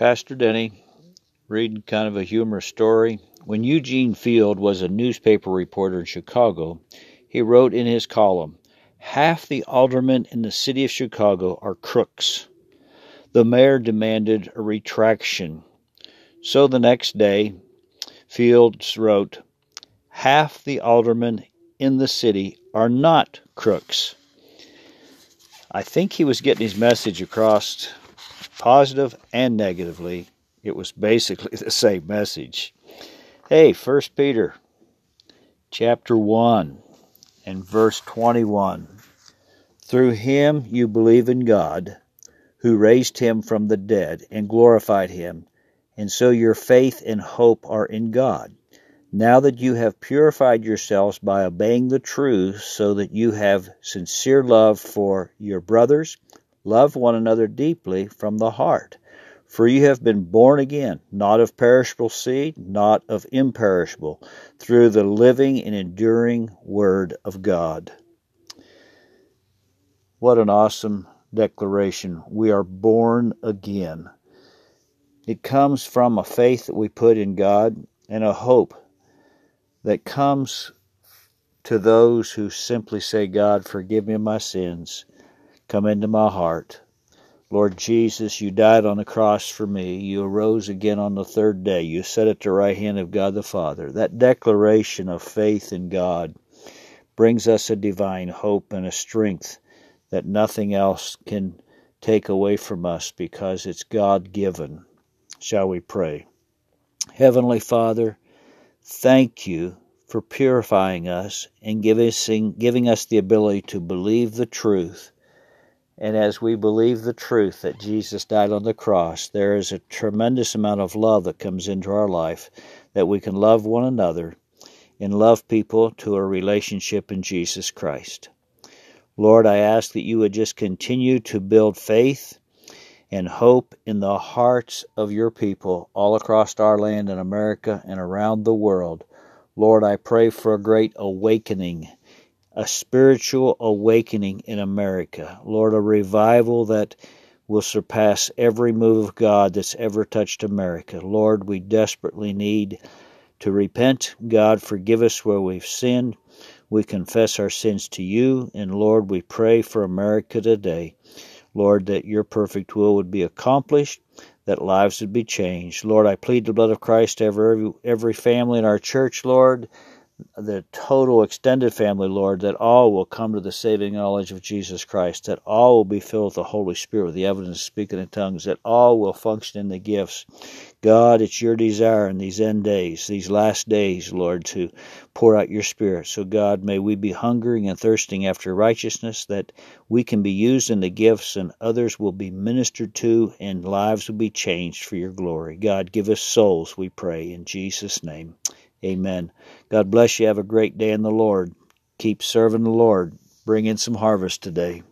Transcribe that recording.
Pastor Denny, reading kind of a humorous story. When Eugene Field was a newspaper reporter in Chicago, he wrote in his column, Half the aldermen in the city of Chicago are crooks. The mayor demanded a retraction. So the next day, Fields wrote, Half the aldermen in the city are not crooks. I think he was getting his message across positive and negatively. It was basically the same message. Hey, First Peter chapter 1 and verse 21. Through him you believe in God, who raised him from the dead and glorified him, and so your faith and hope are in God. Now that you have purified yourselves by obeying the truth, so that you have sincere love for your brothers, love one another deeply from the heart. For you have been born again, not of perishable seed, not of imperishable, through the living and enduring Word of God. What an awesome declaration. We are born again. It comes from a faith that we put in God and a hope that comes to those who simply say, God, forgive me my sins. Come into my heart. Lord Jesus, you died on the cross for me. You arose again on the third day. You sat at the right hand of God the Father. That declaration of faith in God brings us a divine hope and a strength that nothing else can take away from us because it's God given. Shall we pray? Heavenly Father, Thank you for purifying us and giving us the ability to believe the truth. And as we believe the truth that Jesus died on the cross, there is a tremendous amount of love that comes into our life that we can love one another and love people to a relationship in Jesus Christ. Lord, I ask that you would just continue to build faith and hope in the hearts of your people all across our land in America and around the world. Lord, I pray for a great awakening, a spiritual awakening in America. Lord, a revival that will surpass every move of God that's ever touched America. Lord, we desperately need to repent. God, forgive us where we've sinned. We confess our sins to you, and Lord, we pray for America today. Lord, that your perfect will would be accomplished, that lives would be changed. Lord, I plead the blood of Christ over every, every family in our church, Lord, the total extended family, Lord, that all will come to the saving knowledge of Jesus Christ, that all will be filled with the Holy Spirit, with the evidence of speaking in tongues, that all will function in the gifts. God, it's your desire in these end days, these last days, Lord, to pour out your Spirit. So, God, may we be hungering and thirsting after righteousness, that we can be used in the gifts and others will be ministered to and lives will be changed for your glory. God, give us souls, we pray, in Jesus' name. Amen. God bless you. Have a great day in the Lord. Keep serving the Lord. Bring in some harvest today.